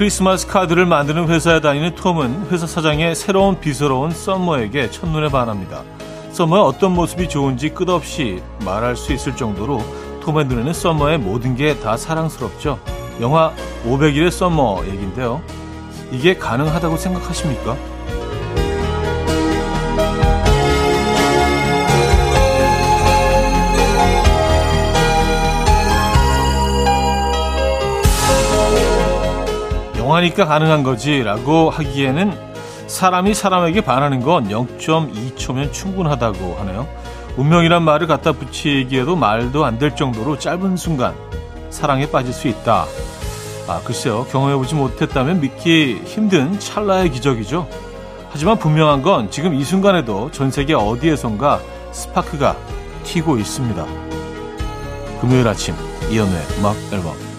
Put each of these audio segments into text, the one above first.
크리스마스 카드를 만드는 회사에 다니는 톰은 회사 사장의 새로운 비서로운 썸머에게 첫눈에 반합니다. 썸머의 어떤 모습이 좋은지 끝없이 말할 수 있을 정도로 톰의 눈에는 썸머의 모든 게 다 사랑스럽죠. 영화 500일의 썸머 얘기인데요. 이게 가능하다고 생각하십니까? 영화니까 가능한 거지라고 하기에는 사람이 사람에게 반하는 건 0.2초면 충분하다고 하네요. 운명이란 말을 갖다 붙이기에도 말도 안 될 정도로 짧은 순간 사랑에 빠질 수 있다. 아, 글쎄요. 경험해보지 못했다면 믿기 힘든 찰나의 기적이죠. 하지만 분명한 건 지금 이 순간에도 전 세계 어디에선가 스파크가 튀고 있습니다. 금요일 아침 이현우의 음악 앨범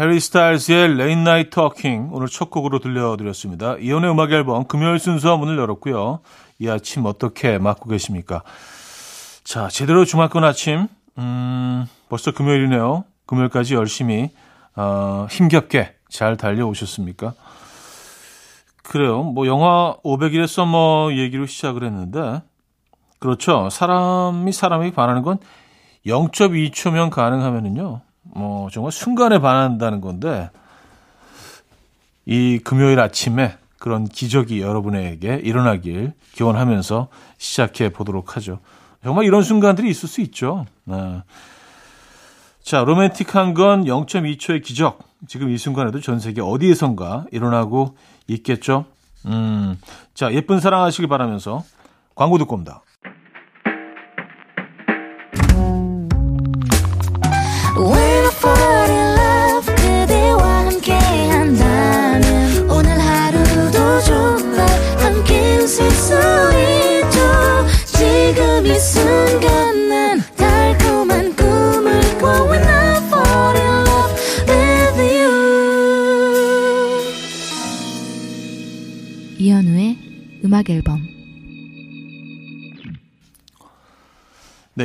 해리 스타일즈의 Late Night Talking 오늘 첫 곡으로 들려드렸습니다. 이현우의 음악 앨범 금요일 순서 문을 열었고요. 이 아침 어떻게 맞고 계십니까? 자, 제대로 주말권 아침 음, 벌써 금요일이네요. 금요일까지 열심히 어, 힘겹게 잘 달려오셨습니까? 그래요. 뭐 영화 500일의 썸머 얘기로 시작을 했는데 그렇죠. 사람이 사람에게 반하는 건 0.2초면 가능하면은요. 뭐 정말 순간에 반한다는 건데 이 금요일 아침에 그런 기적이 여러분에게 일어나길 기원하면서 시작해 보도록 하죠. 정말 이런 순간들이 있을 수 있죠. 네. 자, 로맨틱한 건 0.2초의 기적. 지금 이 순간에도 전 세계 어디에선가 일어나고 있겠죠. 음, 자, 예쁜 사랑하시길 바라면서 광고 듣고 옵니다.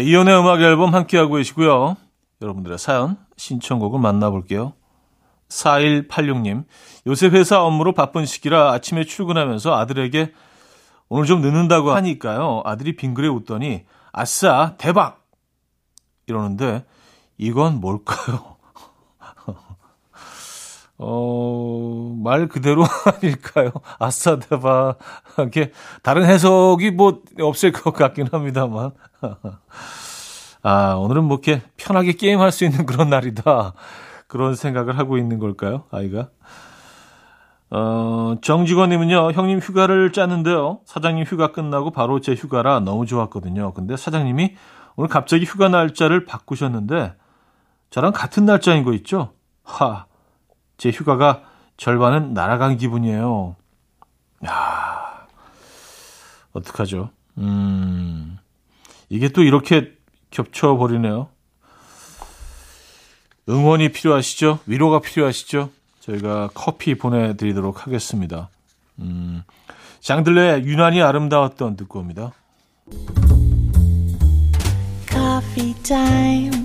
이현우의 음악 앨범 함께하고 계시고요. 여러분들의 사연, 신청곡을 만나볼게요. 4186님, 요새 회사 업무로 바쁜 시기라 아침에 출근하면서 아들에게 오늘 좀 늦는다고 하니까요. 아들이 빙그레 웃더니 아싸 대박 이러는데 이건 뭘까요? 어, 말 그대로 아닐까요? 아싸 대박. 이게 다른 해석이 뭐 없을 것 같긴 합니다만. 아, 오늘은 뭐 이렇게 편하게 게임할 수 있는 그런 날이다. 그런 생각을 하고 있는 걸까요? 아이가? 어, 정직원님은요, 형님 휴가를 짰는데요. 사장님 휴가 끝나고 바로 제 휴가라 너무 좋았거든요. 근데 사장님이 오늘 갑자기 휴가 날짜를 바꾸셨는데, 저랑 같은 날짜인 거 있죠? 하, 제 휴가가 절반은 날아간 기분이에요. 야 어떡하죠? 음, 이게 또 이렇게 겹쳐버리네요. 응원이 필요하시죠? 위로가 필요하시죠? 저희가 커피 보내드리도록 하겠습니다. 음, 장들레 유난히 아름다웠던 듣고 옵니다. Coffee.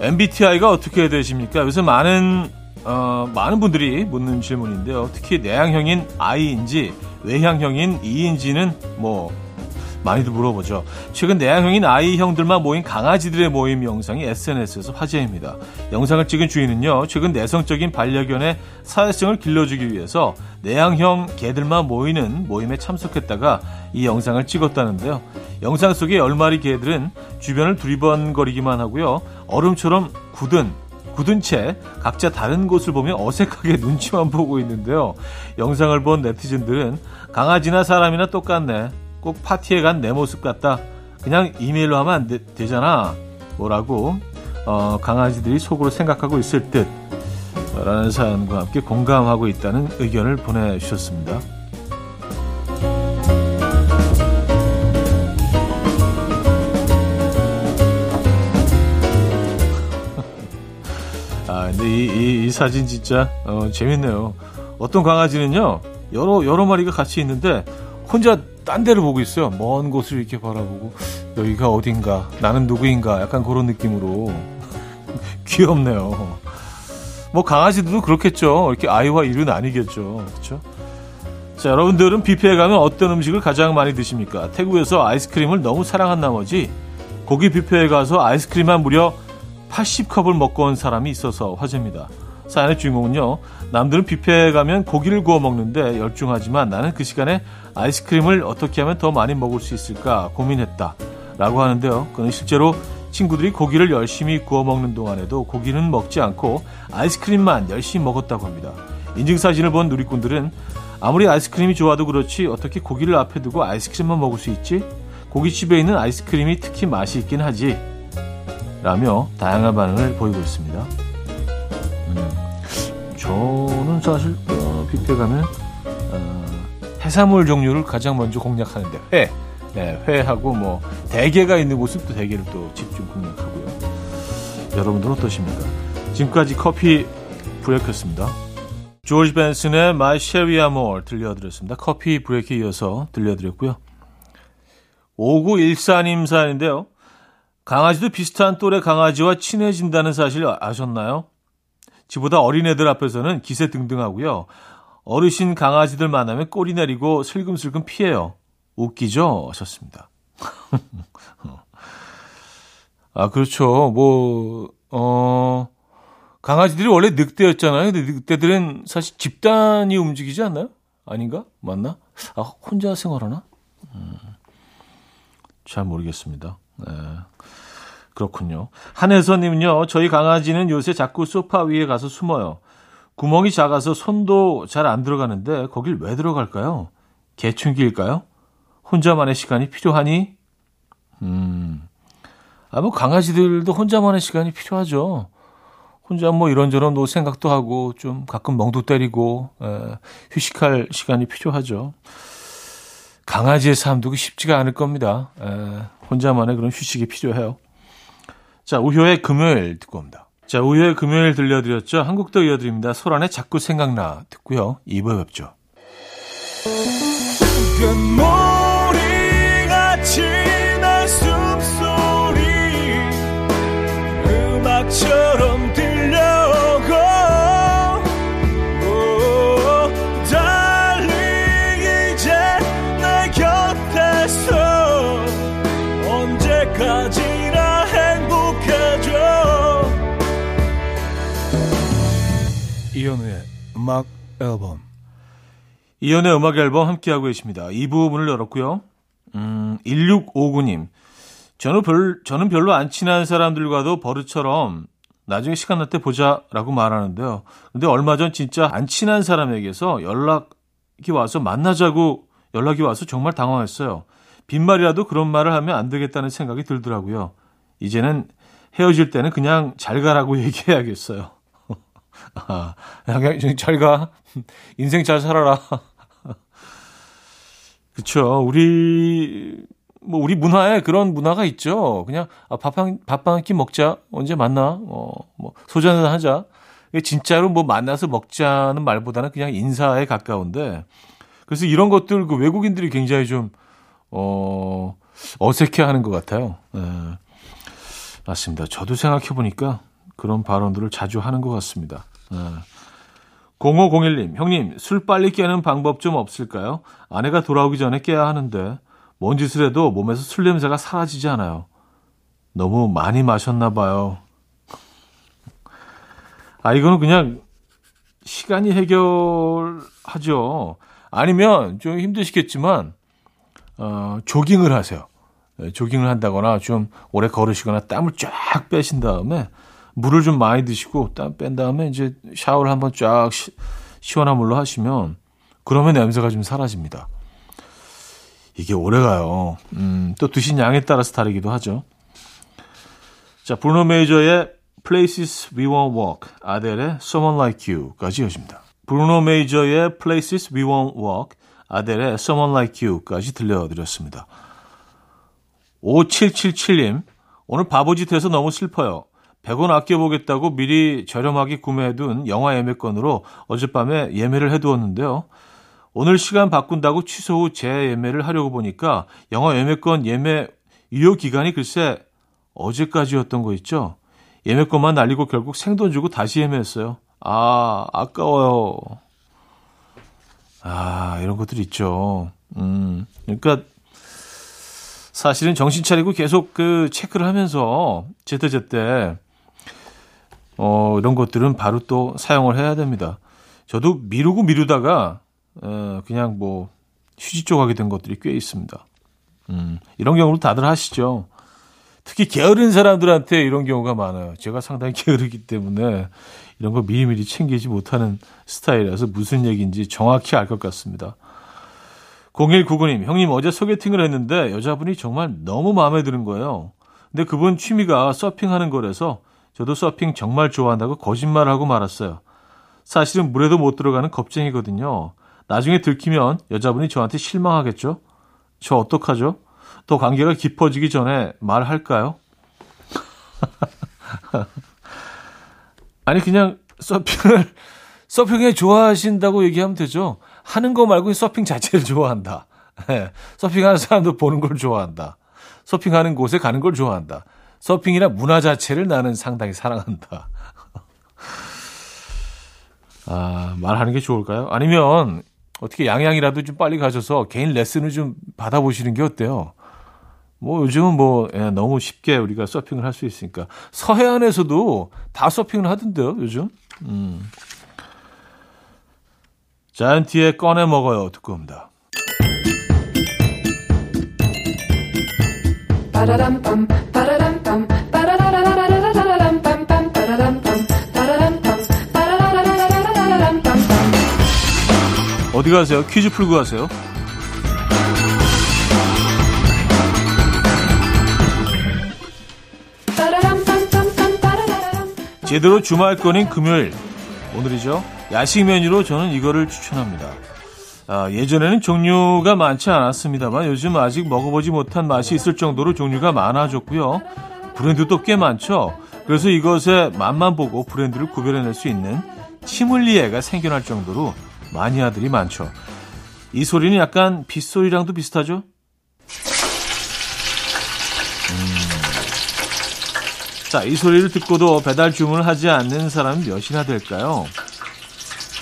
MBTI가 어떻게 되십니까? 요새 많은 어, 많은 분들이 묻는 질문인데요. 특히 내향형인 I인지 외향형인 E인지는 뭐 많이들 물어보죠. 최근 내향형인 아이 형들만 모인 강아지들의 모임 영상이 SNS에서 화제입니다. 영상을 찍은 주인은요, 최근 내성적인 반려견의 사회성을 길러주기 위해서 내향형 개들만 모이는 모임에 참석했다가 이 영상을 찍었다는데요. 영상 속의 10마리 개들은 주변을 두리번거리기만 하고요. 얼음처럼 굳은 굳은 채 각자 다른 곳을 보며 어색하게 눈치만 보고 있는데요. 영상을 본 네티즌들은 강아지나 사람이나 똑같네. 꼭 파티에 간 내 모습 같다. 그냥 이메일로 하면 안 되, 잖아 뭐라고 어, 강아지들이 속으로 생각하고 있을 듯. 라는 사연과 함께 공감하고 있다는 의견을 보내주셨습니다. 아, 근데 이, 이, 이 사진 진짜 어, 재밌네요. 어떤 강아지는요, 여러, 여러 마리가 같이 있는데, 혼자 딴 데를 보고 있어요. 먼 곳을 이렇게 바라보고, 여기가 어딘가, 나는 누구인가, 약간 그런 느낌으로. 귀엽네요. 뭐, 강아지들도 그렇겠죠. 이렇게 아이와 이은 아니겠죠. 그렇죠 자, 여러분들은 뷔페에 가면 어떤 음식을 가장 많이 드십니까? 태국에서 아이스크림을 너무 사랑한 나머지, 고기 뷔페에 가서 아이스크림만 무려 80컵을 먹고 온 사람이 있어서 화제입니다. 사연의 주인공은요. 남들은 뷔페에 가면 고기를 구워 먹는데 열중하지만 나는 그 시간에 아이스크림을 어떻게 하면 더 많이 먹을 수 있을까 고민했다. 라고 하는데요. 그는 실제로 친구들이 고기를 열심히 구워 먹는 동안에도 고기는 먹지 않고 아이스크림만 열심히 먹었다고 합니다. 인증사진을 본 누리꾼들은 아무리 아이스크림이 좋아도 그렇지 어떻게 고기를 앞에 두고 아이스크림만 먹을 수 있지? 고깃집에 있는 아이스크림이 특히 맛이 있긴 하지. 라며 다양한 반응을 보이고 있습니다. 음, 저는 사실 어, 뷔페 가면 어, 해산물 종류를 가장 먼저 공략하는데 회, 네, 회하고 뭐 대게가 있는 곳은 또 대게를 또 집중 공략하고요. 여러분들은 어떠십니까? 지금까지 커피 브레이크였습니다. 조지 벤슨의 My Sherry Amor 들려드렸습니다. 커피 브레이크 이어서 들려드렸고요. 5914님 사연인데요. 강아지도 비슷한 또래 강아지와 친해진다는 사실 아셨나요? 지보다 어린애들 앞에서는 기세 등등하고요. 어르신 강아지들 만나면 꼬리 내리고 슬금슬금 피해요. 웃기죠? 하셨습니다. 아, 그렇죠. 뭐, 어, 강아지들이 원래 늑대였잖아요. 근데 늑대들은 사실 집단이 움직이지 않나요? 아닌가? 맞나? 아, 혼자 생활하나? 음, 잘 모르겠습니다. 네. 그렇군요. 한혜선님은요, 저희 강아지는 요새 자꾸 소파 위에 가서 숨어요. 구멍이 작아서 손도 잘 안 들어가는데 거길 왜 들어갈까요? 개충기일까요? 혼자만의 시간이 필요하니? 음, 아, 뭐 강아지들도 혼자만의 시간이 필요하죠. 혼자 뭐 이런저런 뭐 생각도 하고 좀 가끔 멍도 때리고 에, 휴식할 시간이 필요하죠. 강아지의 삶도 쉽지가 않을 겁니다. 에, 혼자만의 그런 휴식이 필요해요. 자, 우효의 금요일 듣고 옵니다. 자, 우효의 금요일 들려드렸죠. 한국도 이어드립니다. 소란에 자꾸 생각나 듣고요. 2부에 뵙죠. 음악 앨범. 이현우의 음악 앨범 함께하고 계십니다. 2부 문을 열었고요. 음, 1659님. 저는, 별, 저는 별로 안 친한 사람들과도 버릇처럼 나중에 시간 날 때 보자라고 말하는데요. 근데 얼마 전 진짜 안 친한 사람에게서 연락이 와서 만나자고 연락이 와서 정말 당황했어요. 빈말이라도 그런 말을 하면 안 되겠다는 생각이 들더라고요. 이제는 헤어질 때는 그냥 잘 가라고 얘기해야겠어요. 아, 잘 가. 인생 잘 살아라. 그쵸. 우리, 뭐, 우리 문화에 그런 문화가 있죠. 그냥, 아, 밥 한, 밥 한 끼 먹자. 언제 만나? 어, 뭐, 소전을 하자. 진짜로 뭐 만나서 먹자는 말보다는 그냥 인사에 가까운데. 그래서 이런 것들 그 외국인들이 굉장히 좀, 어, 어색해 하는 것 같아요. 네. 맞습니다. 저도 생각해 보니까 그런 발언들을 자주 하는 것 같습니다. 네. 0501님, 형님, 술 빨리 깨는 방법 좀 없을까요? 아내가 돌아오기 전에 깨야 하는데, 뭔 짓을 해도 몸에서 술 냄새가 사라지지 않아요. 너무 많이 마셨나 봐요. 아, 이거는 그냥 시간이 해결하죠. 아니면 좀 힘드시겠지만, 어, 조깅을 하세요. 네, 조깅을 한다거나 좀 오래 걸으시거나 땀을 쫙 빼신 다음에 물을 좀 많이 드시고 땀 뺀 다음에 이제 샤워를 한번 쫙 시, 시원한 물로 하시면 그러면 냄새가 좀 사라집니다. 이게 오래 가요. 음, 또 드신 양에 따라서 다르기도 하죠. 자, 브루노 메이저의 Places We Won't Walk, 아델의 Someone Like You까지 이어집니다. 브루노 메이저의 Places We Won't Walk, 아델의 Someone Like You까지 들려드렸습니다. 5777님, 오늘 바보짓 해서 너무 슬퍼요. 100원 아껴보겠다고 미리 저렴하게 구매해둔 영화 예매권으로 어젯밤에 예매를 해두었는데요. 오늘 시간 바꾼다고 취소 후 재예매를 하려고 보니까 영화 예매권 예매 유효 기간이 글쎄 어제까지였던 거 있죠. 예매권만 날리고 결국 생돈 주고 다시 예매했어요. 아, 아까워요. 아, 이런 것들 있죠. 음, 그러니까 사실은 정신 차리고 계속 그 체크를 하면서 제때제때 어, 이런 것들은 바로 또 사용을 해야 됩니다. 저도 미루고 미루다가 어, 그냥 뭐 휴지 쪽 하게 된 것들이 꽤 있습니다. 음, 이런 경우도 다들 하시죠. 특히 게으른 사람들한테 이런 경우가 많아요. 제가 상당히 게으르기 때문에 이런 거 미리미리 챙기지 못하는 스타일이라서 무슨 얘기인지 정확히 알 것 같습니다. 0199님, 형님 어제 소개팅을 했는데 여자분이 정말 너무 마음에 드는 거예요. 근데 그분 취미가 서핑하는 거라서 저도 서핑 정말 좋아한다고 거짓말하고 말았어요. 사실은 물에도 못 들어가는 겁쟁이거든요. 나중에 들키면 여자분이 저한테 실망하겠죠? 저 어떡하죠? 또 관계가 깊어지기 전에 말할까요? 아니 그냥 서핑을 서핑에 좋아하신다고 얘기하면 되죠. 하는 거 말고 서핑 자체를 좋아한다. 네. 서핑하는 사람도 보는 걸 좋아한다. 서핑하는 곳에 가는 걸 좋아한다. 서핑이나 문화 자체를 나는 상당히 사랑한다. 아, 말하는 게 좋을까요? 아니면 어떻게 양양이라도 좀 빨리 가셔서 개인 레슨을 좀 받아보시는 게 어때요? 뭐 요즘은 뭐 예, 너무 쉽게 우리가 서핑을 할 수 있으니까 서해안에서도 다 서핑을 하던데요 요즘. 음. 자이언티의 꺼내 먹어요 듣고 옵니다. 어디 가세요? 퀴즈 풀고 가세요. 제대로 주말권인 금요일 오늘이죠. 야식 메뉴로 저는 이거를 추천합니다. 아, 예전에는 종류가 많지 않았습니다만 요즘 아직 먹어보지 못한 맛이 있을 정도로 종류가 많아졌고요. 브랜드도 꽤 많죠. 그래서 이것의 맛만 보고 브랜드를 구별해낼 수 있는 치물리에가 생겨날 정도로 마니아들이 많죠. 이 소리는 약간 빗소리랑도 비슷하죠? 자, 이 소리를 듣고도 배달 주문을 하지 않는 사람이 몇이나 될까요?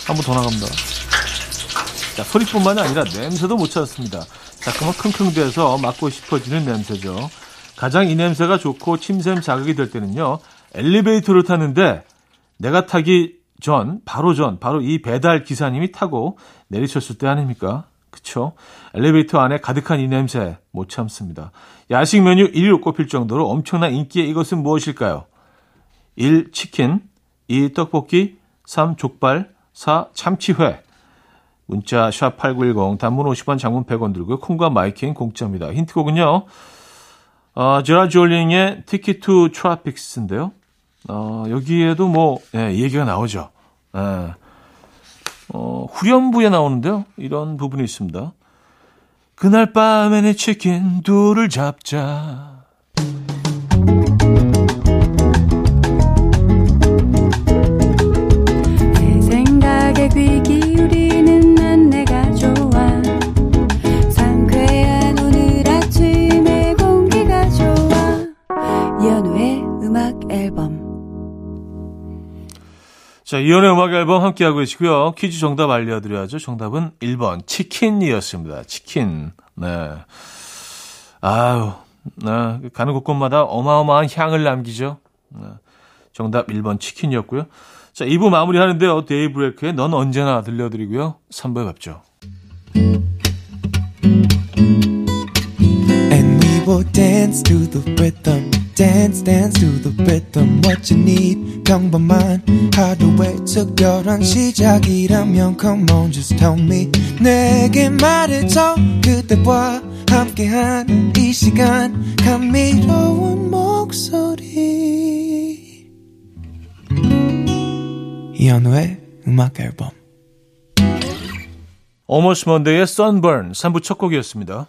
한번 더 나갑니다. 자, 소리뿐만이 아니라 냄새도 못 찾았습니다. 자꾸만 킁킁대서 맡고 싶어지는 냄새죠. 가장 이 냄새가 좋고 침샘 자극이 될 때는요. 엘리베이터를 탔는데 내가 타기 전, 바로 전, 바로 이 배달 기사님이 타고 내리셨을 때 아닙니까? 그쵸? 엘리베이터 안에 가득한 이 냄새 못 참습니다. 야식 메뉴 1위로 꼽힐 정도로 엄청난 인기의 이것은 무엇일까요? 1. 치킨 2. 떡볶이 3. 족발 4. 참치회 문자 샵8910 단문 50원 장문 100원 들고요. 콩과 마이킹 공짜입니다. 힌트곡은요. 어, 제라 졸링의 티키 투 트라픽스인데요. 어, 여기에도 뭐 예, 얘기가 나오죠. 예. 어, 후렴부에 나오는데요. 이런 부분이 있습니다. 그날 밤에 내 치킨 둘을 잡자. 내 생각에 귀 자, 이연의 음악 앨범 함께하고 계시고요. 퀴즈 정답 알려드려야죠. 정답은 1번 치킨이었습니다. 치킨. 네. 아유, 네. 가는 곳곳마다 어마어마한 향을 남기죠. 네. 정답 1번 치킨이었고요. 자, 2부 마무리 하는데요. 데이브레이크의 넌 언제나 들려드리고요. 3부에 뵙죠. And we will dance to the rhythm. Dance, dance to the rhythm. What you need, 평범한 하루의 특별한 시작이라면 Come on, just tell me. 내게 말해줘. 그대와 함께한 이 시간. 감미로운 목소리. 이현우의 음악 앨범 Monday의 Sunburn 3부 첫 곡이었습니다.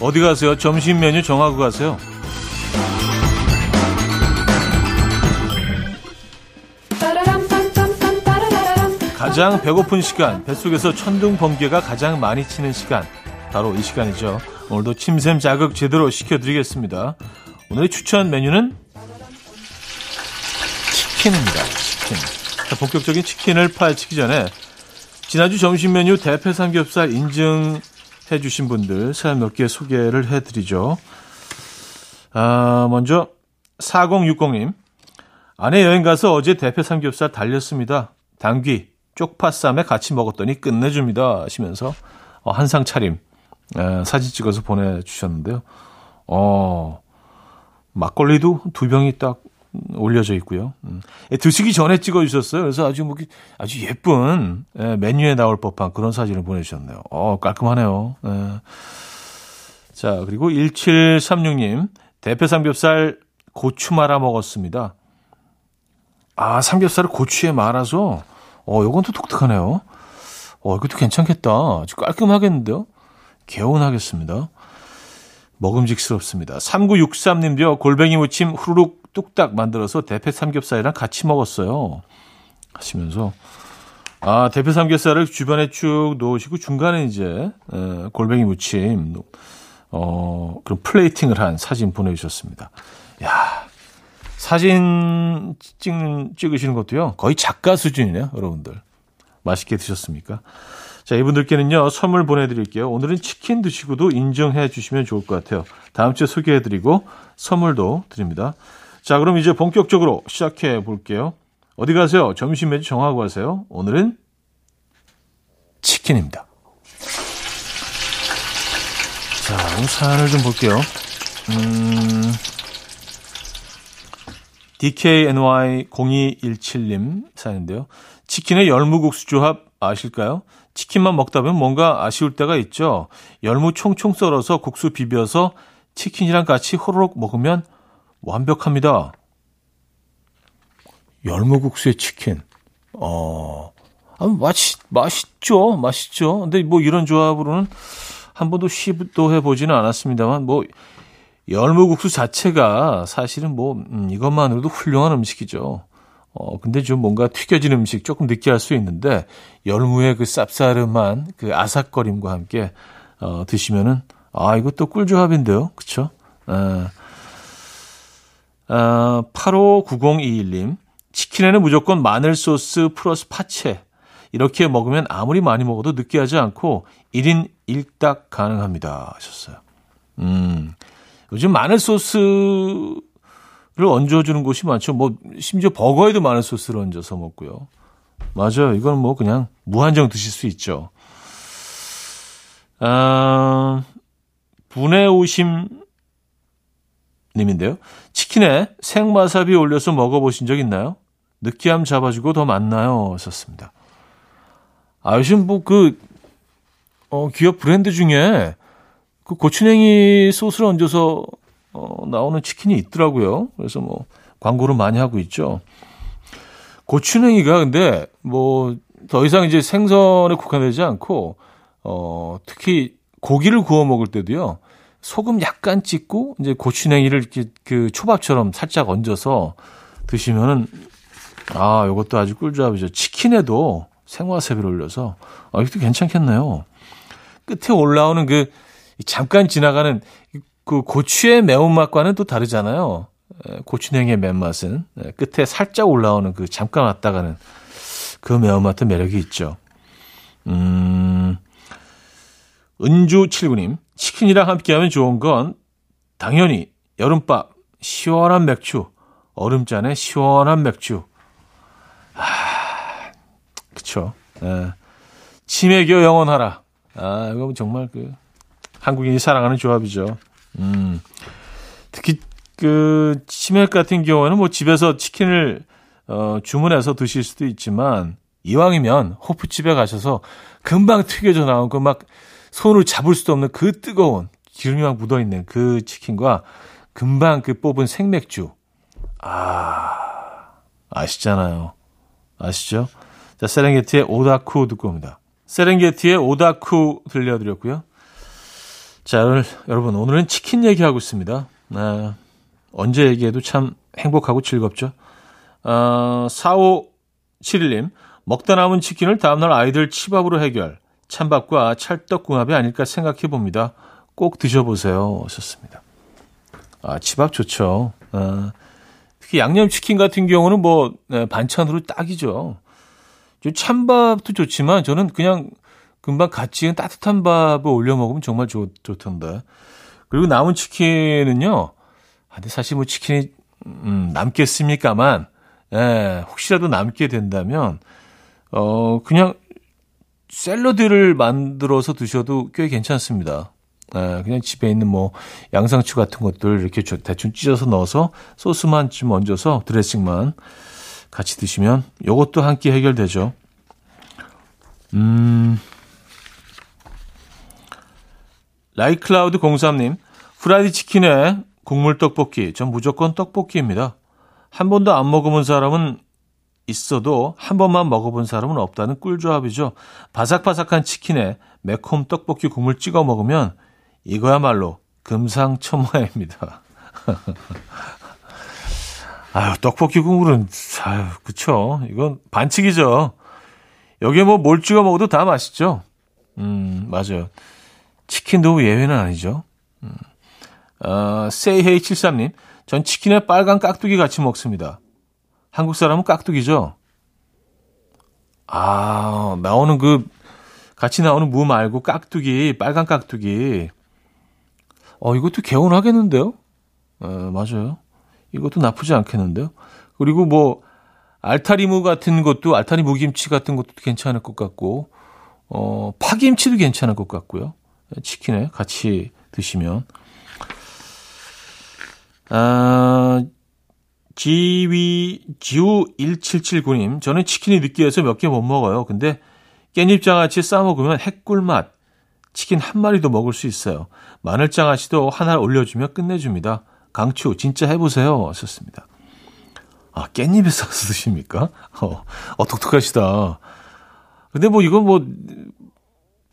어디 가세요? 점심 메뉴 정하고 가세요. 가장 배고픈 시간, 뱃속에서 천둥 번개가 가장 많이 치는 시간. 바로 이 시간이죠. 오늘도 침샘 자극 제대로 시켜드리겠습니다. 오늘의 추천 메뉴는 치킨입니다. 치킨. 자, 본격적인 치킨을 파헤치기 전에 지난주 점심 메뉴 대패 삼겹살 인증해 주신 분들 사연 몇 개 소개를 해드리죠. 아, 먼저 4060님. 아내 여행 가서 어제 대패 삼겹살 달렸습니다. 당귀, 쪽파쌈에 같이 먹었더니 끝내줍니다. 하시면서 어, 한상 차림 에, 사진 찍어서 보내주셨는데요. 어, 막걸리도 두 병이 딱 올려져 있고요. 음. 예, 드시기 전에 찍어주셨어요. 그래서 아주 뭐 아주 예쁜 예, 메뉴에 나올 법한 그런 사진을 보내주셨네요. 어, 깔끔하네요. 예. 자, 그리고 1736님, 대패 삼겹살 고추 말아 먹었습니다. 아, 삼겹살을 고추에 말아서, 어, 요건 또 독특하네요. 어, 이것도 괜찮겠다. 아주 깔끔하겠는데요? 개운하겠습니다. 먹음직스럽습니다. 3963님도요, 골뱅이 무침 후루룩 뚝딱 만들어서 대패 삼겹살이랑 같이 먹었어요. 하시면서, 아, 대패 삼겹살을 주변에 쭉 놓으시고 중간에 이제, 에, 골뱅이 무침, 어, 그런 플레이팅을 한 사진 보내주셨습니다. 야 사진 찍는, 찍으시는 것도요, 거의 작가 수준이네요, 여러분들. 맛있게 드셨습니까? 자, 이분들께는요, 선물 보내드릴게요. 오늘은 치킨 드시고도 인정해 주시면 좋을 것 같아요. 다음 주에 소개해드리고 선물도 드립니다. 자, 그럼 이제 본격적으로 시작해 볼게요. 어디 가세요? 점심 메뉴 정하고 가세요. 오늘은 치킨입니다. 자, 오늘 사연을 좀 볼게요. 음, DKNY0217님 사연인데요. 치킨의 열무국수 조합 아실까요? 치킨만 먹다 보면 뭔가 아쉬울 때가 있죠. 열무 총총 썰어서 국수 비벼서 치킨이랑 같이 호로록 먹으면 완벽합니다. 열무국수에 치킨. 어, 아, 맛있, 맛있죠. 맛있죠. 근데 뭐 이런 조합으로는 한 번도 시도해 보지는 않았습니다만, 뭐, 열무국수 자체가 사실은 뭐, 음, 이것만으로도 훌륭한 음식이죠. 어, 근데 좀 뭔가 튀겨진 음식 조금 느끼할 수 있는데 열무의 그 쌉싸름한 그 아삭거림과 함께 어, 드시면은 아, 이것도 꿀조합인데요. 그쵸? 아, 아, 859021님. 치킨에는 무조건 마늘 소스 플러스 파채. 이렇게 먹으면 아무리 많이 먹어도 느끼하지 않고 1인 1닭 가능합니다. 하셨어요. 음, 요즘 마늘 소스를 얹어주는 곳이 많죠. 뭐, 심지어 버거에도 마늘 소스를 얹어서 먹고요. 맞아요. 이건 뭐 그냥 무한정 드실 수 있죠. 아, 분해 오심 님인데요. 치킨에 생와사비 올려서 먹어보신 적 있나요? 느끼함 잡아주고 더 맛나요. 썼습니다. 아, 요즘 뭐 그, 어, 기업 브랜드 중에 그 고추냉이 소스를 얹어서 어, 나오는 치킨이 있더라고요. 그래서 뭐 광고를 많이 하고 있죠. 고추냉이가 근데 뭐 더 이상 이제 생선에 국한되지 않고 어, 특히 고기를 구워 먹을 때도요. 소금 약간 찍고 이제 고추냉이를 이렇게 그 초밥처럼 살짝 얹어서 드시면은 아, 이것도 아주 꿀조합이죠. 치킨에도 생화새비를 올려서 아, 이것도 괜찮겠네요. 끝에 올라오는 그 잠깐 지나가는 그 고추의 매운맛과는 또 다르잖아요. 고추냉이의 맨맛은 끝에 살짝 올라오는 그 잠깐 왔다 가는 그 매운맛도 매력이 있죠. 음, 은주 79님, 치킨이랑 함께하면 좋은 건 당연히 여름밥, 시원한 맥주, 얼음잔에 시원한 맥주. 아, 그쵸. 예. 치맥여 영원하라. 아, 이거 정말 그, 한국인이 사랑하는 조합이죠. 음. 특히 그 치맥 같은 경우는 뭐 집에서 치킨을 어, 주문해서 드실 수도 있지만 이왕이면 호프집에 가셔서 금방 튀겨져 나온 그 막 손으로 잡을 수도 없는 그 뜨거운 기름이 막 묻어 있는 그 치킨과 금방 그 뽑은 생맥주. 아, 아시잖아요. 아시죠? 자, 세렝게티의 오다쿠 듣고 옵니다. 세렝게티의 오다쿠 들려드렸고요. 자, 여러분, 오늘은 치킨 얘기하고 있습니다. 아, 언제 얘기해도 참 행복하고 즐겁죠. 어, 4571님, 먹다 남은 치킨을 다음날 아이들 치밥으로 해결. 찬밥과 찰떡궁합이 아닐까 생각해 봅니다. 꼭 드셔보세요. 하셨습니다. 아, 치밥 좋죠. 아, 특히 양념치킨 같은 경우는 뭐, 네, 반찬으로 딱이죠. 찬밥도 좋지만 저는 그냥 금방 갓 지은 따뜻한 밥을 올려 먹으면 정말 좋, 좋던데. 그리고 남은 치킨은요. 아, 근데 사실 뭐 치킨이 음, 남겠습니까만, 예, 혹시라도 남게 된다면, 어, 그냥 샐러드를 만들어서 드셔도 꽤 괜찮습니다. 예, 그냥 집에 있는 뭐 양상추 같은 것들 이렇게 대충 찢어서 넣어서 소스만 좀 얹어서 드레싱만 같이 드시면 이것도 한 끼 해결되죠. 음, 라이클라우드 03님, 프라이드 치킨에 국물 떡볶이, 전 무조건 떡볶이입니다. 한 번도 안 먹어본 사람은 있어도 한 번만 먹어본 사람은 없다는 꿀조합이죠. 바삭바삭한 치킨에 매콤 떡볶이 국물 찍어 먹으면 이거야말로 금상첨화입니다. 아유, 떡볶이 국물은, 아유, 그쵸. 이건 반칙이죠. 여기에 뭐 뭘 찍어 먹어도 다 맛있죠. 음, 맞아요. 치킨도 예외는 아니죠. 음. 어, 세이헤이73님, 전 치킨에 빨간 깍두기 같이 먹습니다. 한국 사람은 깍두기죠? 아, 나오는 그, 같이 나오는 무 말고 깍두기, 빨간 깍두기. 어, 이것도 개운하겠는데요? 어, 맞아요. 이것도 나쁘지 않겠는데요? 그리고 뭐, 알타리무 같은 것도, 알타리 무김치 같은 것도 괜찮을 것 같고, 어, 파김치도 괜찮을 것 같고요. 치킨에 같이 드시면. 아, 지위, 지우1779님, 저는 치킨이 느끼해서 몇 개 못 먹어요. 근데 깻잎장아찌 싸먹으면 핵꿀맛. 치킨 한 마리도 먹을 수 있어요. 마늘장아찌도 하나 올려주면 끝내줍니다. 강추, 진짜 해보세요. 하셨습니다. 아, 깻잎에 싸서 드십니까? 어, 어, 독특하시다. 근데 뭐 이건 뭐,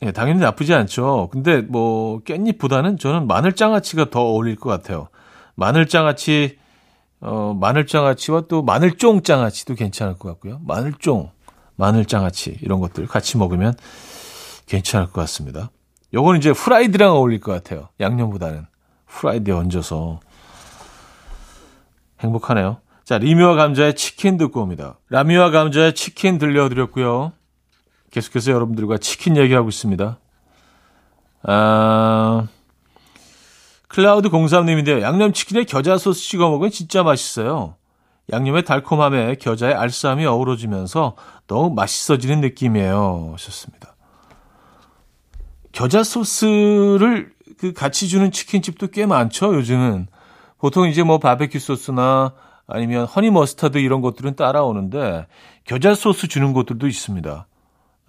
예, 당연히 나쁘지 않죠. 근데 뭐, 깻잎보다는 저는 마늘장아찌가 더 어울릴 것 같아요. 마늘장아찌 어, 마늘장아찌와 또 마늘쫑장아찌도 괜찮을 것 같고요. 마늘쫑, 마늘장아찌 이런 것들 같이 먹으면 괜찮을 것 같습니다. 요건 이제 후라이드랑 어울릴 것 같아요. 양념보다는. 후라이드에 얹어서. 행복하네요. 자, 리미와 감자의 치킨 듣고 옵니다. 라미와 감자의 치킨 들려드렸고요. 계속해서 여러분들과 치킨 얘기하고 있습니다. 아, 클라우드 03님인데요. 양념치킨에 겨자 소스 찍어 먹으면 진짜 맛있어요. 양념의 달콤함에 겨자의 알싸함이 어우러지면서 너무 맛있어지는 느낌이에요. 하셨습니다. 겨자 소스를 그 같이 주는 치킨집도 꽤 많죠, 요즘은. 보통 이제 뭐 바베큐 소스나 아니면 허니 머스타드 이런 것들은 따라오는데 겨자 소스 주는 곳들도 있습니다.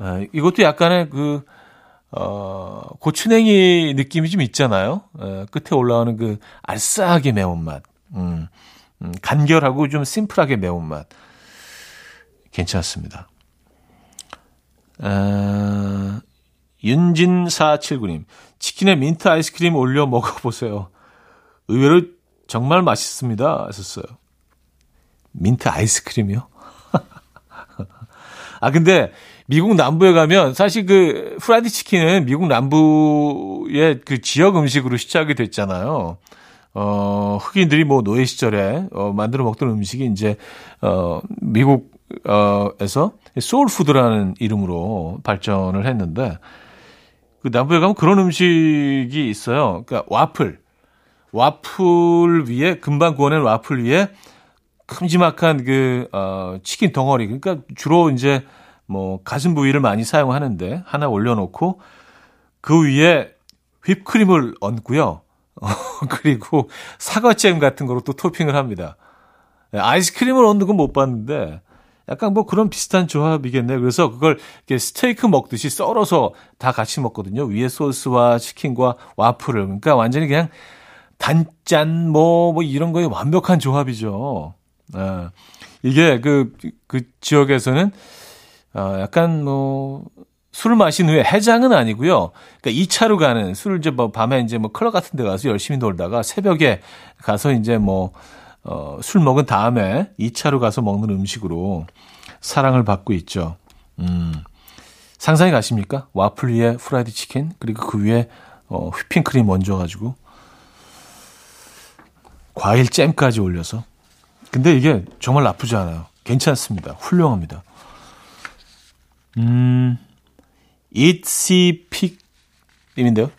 에, 이것도 약간의 그 어, 고추냉이 느낌이 좀 있잖아요. 에, 끝에 올라오는 그 알싸하게 매운맛. 음, 음, 간결하고 좀 심플하게 매운맛. 괜찮습니다. 에, 윤진479님, 치킨에 민트 아이스크림 올려 먹어보세요. 의외로 정말 맛있습니다. 하셨어요. 민트 아이스크림이요? 아, 근데 미국 남부에 가면 사실 그 프라이드 치킨은 미국 남부의 그 지역 음식으로 시작이 됐잖아요. 어, 흑인들이 뭐 노예 시절에 어, 만들어 먹던 음식이 이제 어, 미국 어에서 소울푸드라는 이름으로 발전을 했는데 그 남부에 가면 그런 음식이 있어요. 그러니까 와플. 와플 위에 금방 구워낸 와플 위에 큼지막한 그 어, 치킨 덩어리. 그러니까 주로 이제 뭐 가슴 부위를 많이 사용하는데 하나 올려놓고 그 위에 휘프크림을 얹고요. 그리고 사과잼 같은 거로 또 토핑을 합니다. 아이스크림을 얹는 건 못 봤는데 약간 뭐 그런 비슷한 조합이겠네요. 그래서 그걸 이렇게 스테이크 먹듯이 썰어서 다 같이 먹거든요. 위에 소스와 치킨과 와플을. 그러니까 완전히 그냥 단짠 뭐, 뭐 이런 거에 완벽한 조합이죠. 예. 이게 그, 그 지역에서는 어, 약간 뭐, 술을 마신 후에 해장은 아니고요. 그러니까 2차로 가는 술을 이제 뭐 밤에 이제 뭐 클럽 같은 데 가서 열심히 놀다가 새벽에 가서 이제 뭐, 어, 술 먹은 다음에 2차로 가서 먹는 음식으로 사랑을 받고 있죠. 음. 상상이 가십니까? 와플 위에 프라이드 치킨, 그리고 그 위에 어, 휘핑크림 얹어가지고 과일 잼까지 올려서. 근데 이게 정말 나쁘지 않아요. 괜찮습니다. 훌륭합니다. 음, 이치픽 님인데요.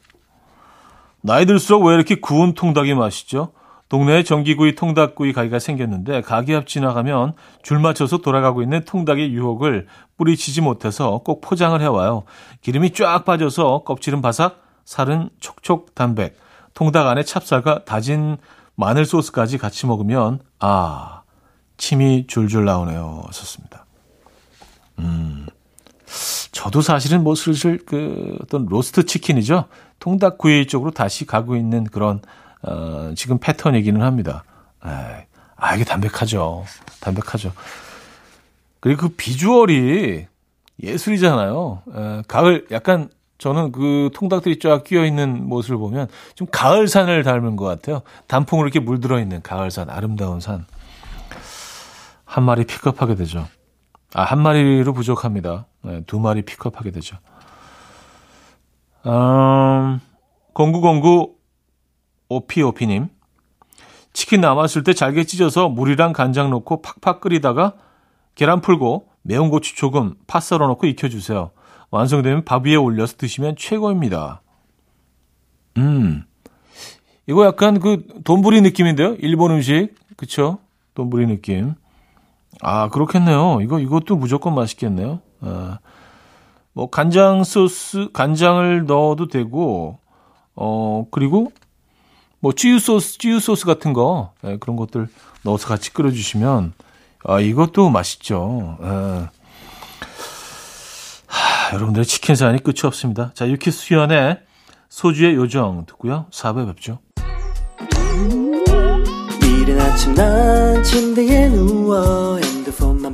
나이 들수록 왜 이렇게 구운 통닭이 맛있죠? 동네에 전기구이 통닭구이 가게가 생겼는데 가게 앞 지나가면 줄 맞춰서 돌아가고 있는 통닭의 유혹을 뿌리치지 못해서 꼭 포장을 해와요. 기름이 쫙 빠져서 껍질은 바삭, 살은 촉촉 담백. 통닭 안에 찹쌀과 다진 마늘 소스까지 같이 먹으면 아 침이 줄줄 나오네요. 썼습니다. 음, 저도 사실은 뭐 슬슬 그 어떤 로스트 치킨이죠. 통닭구이 쪽으로 다시 가고 있는 그런 어, 지금 패턴이기는 합니다. 에이, 아 이게 담백하죠. 담백하죠. 그리고 그 비주얼이 예술이잖아요. 에, 가을 약간 저는 그 통닭들이 쫙 끼어 있는 모습을 보면 좀 가을산을 닮은 것 같아요. 단풍으로 이렇게 물들어 있는 가을산, 아름다운 산. 한 마리 픽업하게 되죠. 아, 한 마리로 부족합니다. 네, 두 마리 픽업하게 되죠. 음, 0909 오피오피님. 치킨 남았을 때 잘게 찢어서 물이랑 간장 넣고 팍팍 끓이다가 계란 풀고 매운 고추 조금 파 썰어 넣고 익혀주세요. 완성되면 밥 위에 올려서 드시면 최고입니다. 음. 이거 약간 그 돈부리 느낌인데요? 일본 음식. 그쵸? 돈부리 느낌. 아, 그렇겠네요. 이거, 이것도 무조건 맛있겠네요. 아, 뭐, 간장 소스, 간장을 넣어도 되고, 어, 그리고 뭐, 찌유 소스, 찌유 소스 같은 거, 네, 그런 것들 넣어서 같이 끓여주시면, 아, 이것도 맛있죠. 아. 여러분들의 치킨 사연이 끝이 없습니다. 자, 유키 수연의 소주의 요정 듣고요. 4부에 뵙죠. 이른 아침 난 침대에 누워 핸드폰만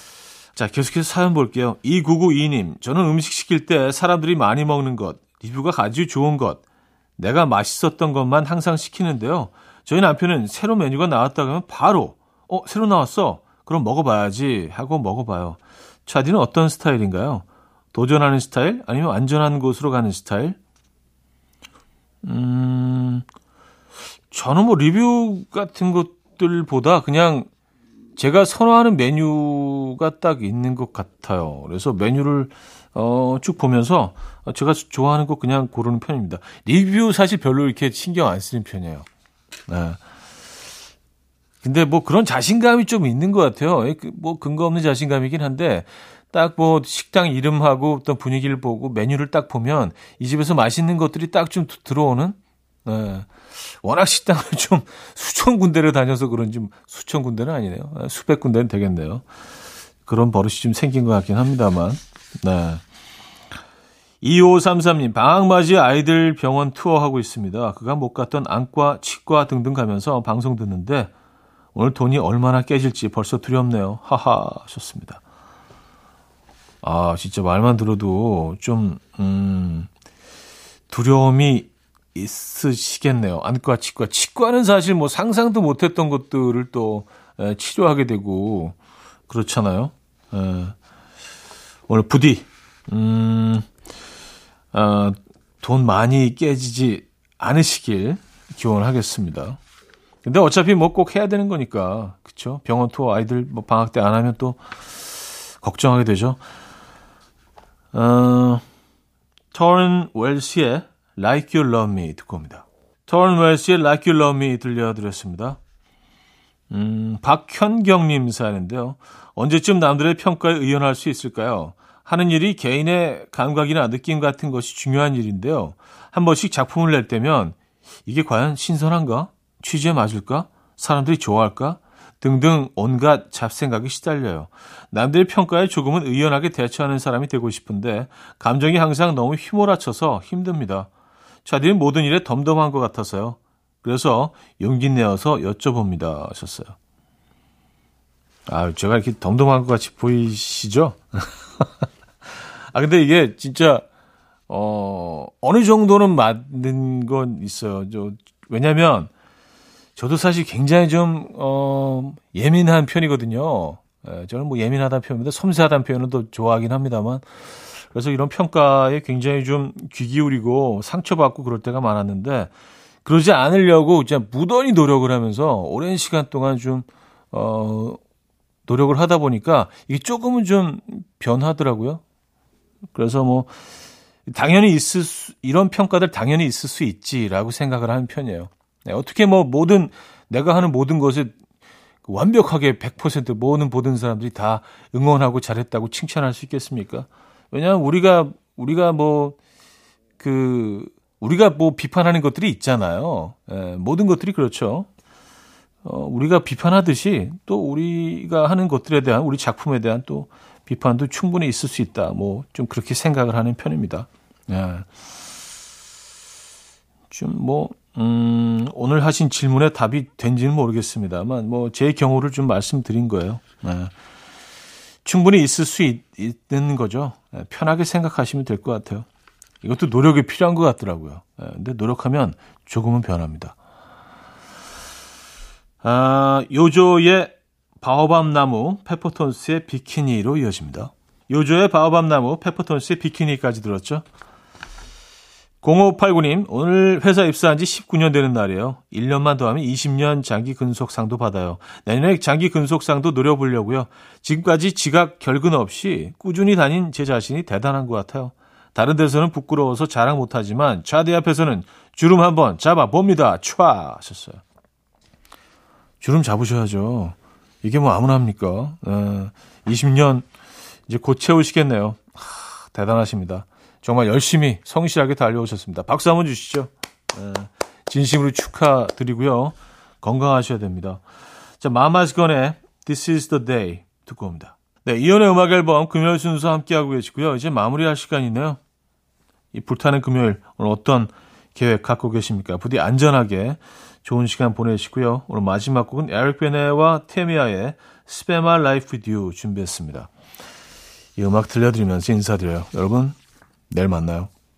자, 계속해서 사연 볼게요. 2992님, 저는 음식 시킬 때 사람들이 많이 먹는 것, 리뷰가 아주 좋은 것, 내가 맛있었던 것만 항상 시키는데요. 저희 남편은 새로 메뉴가 나왔다 그러면 바로, 어, 새로 나왔어. 그럼 먹어봐야지 하고 먹어봐요. 차디는 어떤 스타일인가요? 도전하는 스타일? 아니면 안전한 곳으로 가는 스타일? 음, 저는 뭐 리뷰 같은 것들보다 그냥 제가 선호하는 메뉴가 딱 있는 것 같아요. 그래서 메뉴를 어, 쭉 보면서 제가 좋아하는 거 그냥 고르는 편입니다. 리뷰 사실 별로 이렇게 신경 안 쓰는 편이에요. 네. 근데 뭐 그런 자신감이 좀 있는 것 같아요. 그뭐 근거 없는 자신감이긴 한데 딱 뭐 식당 이름하고 어떤 분위기를 보고 메뉴를 딱 보면 이 집에서 맛있는 것들이 딱 좀 들어오는 네. 워낙 식당을 좀 수천 군데를 다녀서 그런지 수천 군데는 아니네요. 수백 군데는 되겠네요. 그런 버릇이 좀 생긴 것 같긴 합니다만. 네. 2533님, 방학맞이 아이들 병원 투어하고 있습니다. 그가 못 갔던 안과, 치과 등등 가면서 방송 듣는데 오늘 돈이 얼마나 깨질지 벌써 두렵네요. 하하 하셨습니다. 아, 진짜 말만 들어도 좀, 음, 두려움이 있으시겠네요. 안과, 치과. 치과는 사실 뭐 상상도 못했던 것들을 또 에, 치료하게 되고 그렇잖아요. 에, 오늘 부디 음, 어, 돈 많이 깨지지 않으시길 기원하겠습니다. 근데 어차피 뭐 꼭 해야 되는 거니까 그쵸? 병원 투어 아이들 뭐 방학 때 안 하면 또 걱정하게 되죠. 어, 터른 웰스의 Like You Love Me 듣고 옵니다. 터런 웰스의 Like You Love Me 들려드렸습니다. 음, 박현경님 사연인데요. 언제쯤 남들의 평가에 의연할 수 있을까요? 하는 일이 개인의 감각이나 느낌 같은 것이 중요한 일인데요. 한 번씩 작품을 낼 때면 이게 과연 신선한가? 취지에 맞을까? 사람들이 좋아할까? 등등 온갖 잡생각이 시달려요. 남들의 평가에 조금은 의연하게 대처하는 사람이 되고 싶은데 감정이 항상 너무 휘몰아쳐서 힘듭니다. 자들이 모든 일에 덤덤한 것 같아서요. 그래서 용기 내어서 여쭤봅니다. 하셨어요. 아, 제가 이렇게 덤덤한 것 같이 보이시죠? 아, 근데 이게 진짜, 어, 어느 정도는 맞는 건 있어요. 저, 왜냐면, 저도 사실 굉장히 좀, 어, 예민한 편이거든요. 예, 저는 뭐 예민하다는 표현보다 섬세하다는 표현을 더 좋아하긴 합니다만, 그래서 이런 평가에 굉장히 좀 귀 기울이고 상처받고 그럴 때가 많았는데 그러지 않으려고 이제 무던히 노력을 하면서 오랜 시간 동안 좀 어, 노력을 하다 보니까 이게 조금은 좀 변하더라고요. 그래서 뭐 당연히 있을 수, 이런 평가들 당연히 있을 수 있지라고 생각을 하는 편이에요. 네, 어떻게 뭐 모든 내가 하는 모든 것을 완벽하게 100% 모든 보던 사람들이 다 응원하고 잘했다고 칭찬할 수 있겠습니까? 왜냐하면 우리가 우리가 뭐 그 우리가 뭐 비판하는 것들이 있잖아요. 예, 모든 것들이 그렇죠. 어, 우리가 비판하듯이 또 우리가 하는 것들에 대한 우리 작품에 대한 또 비판도 충분히 있을 수 있다. 뭐 좀 그렇게 생각을 하는 편입니다. 예. 좀뭐 음, 오늘 하신 질문에 답이 된지는 모르겠습니다만 뭐 제 경우를 좀 말씀드린 거예요. 예. 충분히 있을 수 있, 는 거죠. 예, 편하게 생각하시면 될 것 같아요. 이것도 노력이 필요한 것 같더라고요. 예, 근데 노력하면 조금은 변합니다. 아, 요조의 바오밤 나무, 페퍼톤스의 비키니로 이어집니다. 요조의 바오밤 나무, 페퍼톤스의 비키니까지 들었죠. 0589님, 오늘 회사 입사한 지 19년 되는 날이에요. 1년만 더 하면 20년 장기 근속상도 받아요. 내년에 장기 근속상도 노려보려고요. 지금까지 지각 결근 없이 꾸준히 다닌 제 자신이 대단한 것 같아요. 다른 데서는 부끄러워서 자랑 못하지만 자대 앞에서는 주름 한번 잡아봅니다. 촤! 하셨어요. 주름 잡으셔야죠. 이게 뭐 아무나 합니까? 에, 20년 이제 곧 채우시겠네요. 하, 대단하십니다. 정말 열심히 성실하게 달려오셨습니다. 박수 한번 주시죠. 에, 진심으로 축하드리고요. 건강하셔야 됩니다. 자, 마마스 건의 This is the day 듣고 옵니다. 네, 이연의 음악 앨범 금요일 순서 함께하고 계시고요. 이제 마무리할 시간이네요. 이 불타는 금요일 오늘 어떤 계획 갖고 계십니까? 부디 안전하게 좋은 시간 보내시고요. 오늘 마지막 곡은 에릭 베네와 테미아의 Life With You 준비했습니다. 이 음악 들려드리면서 인사드려요. 여러분, 내일 만나요.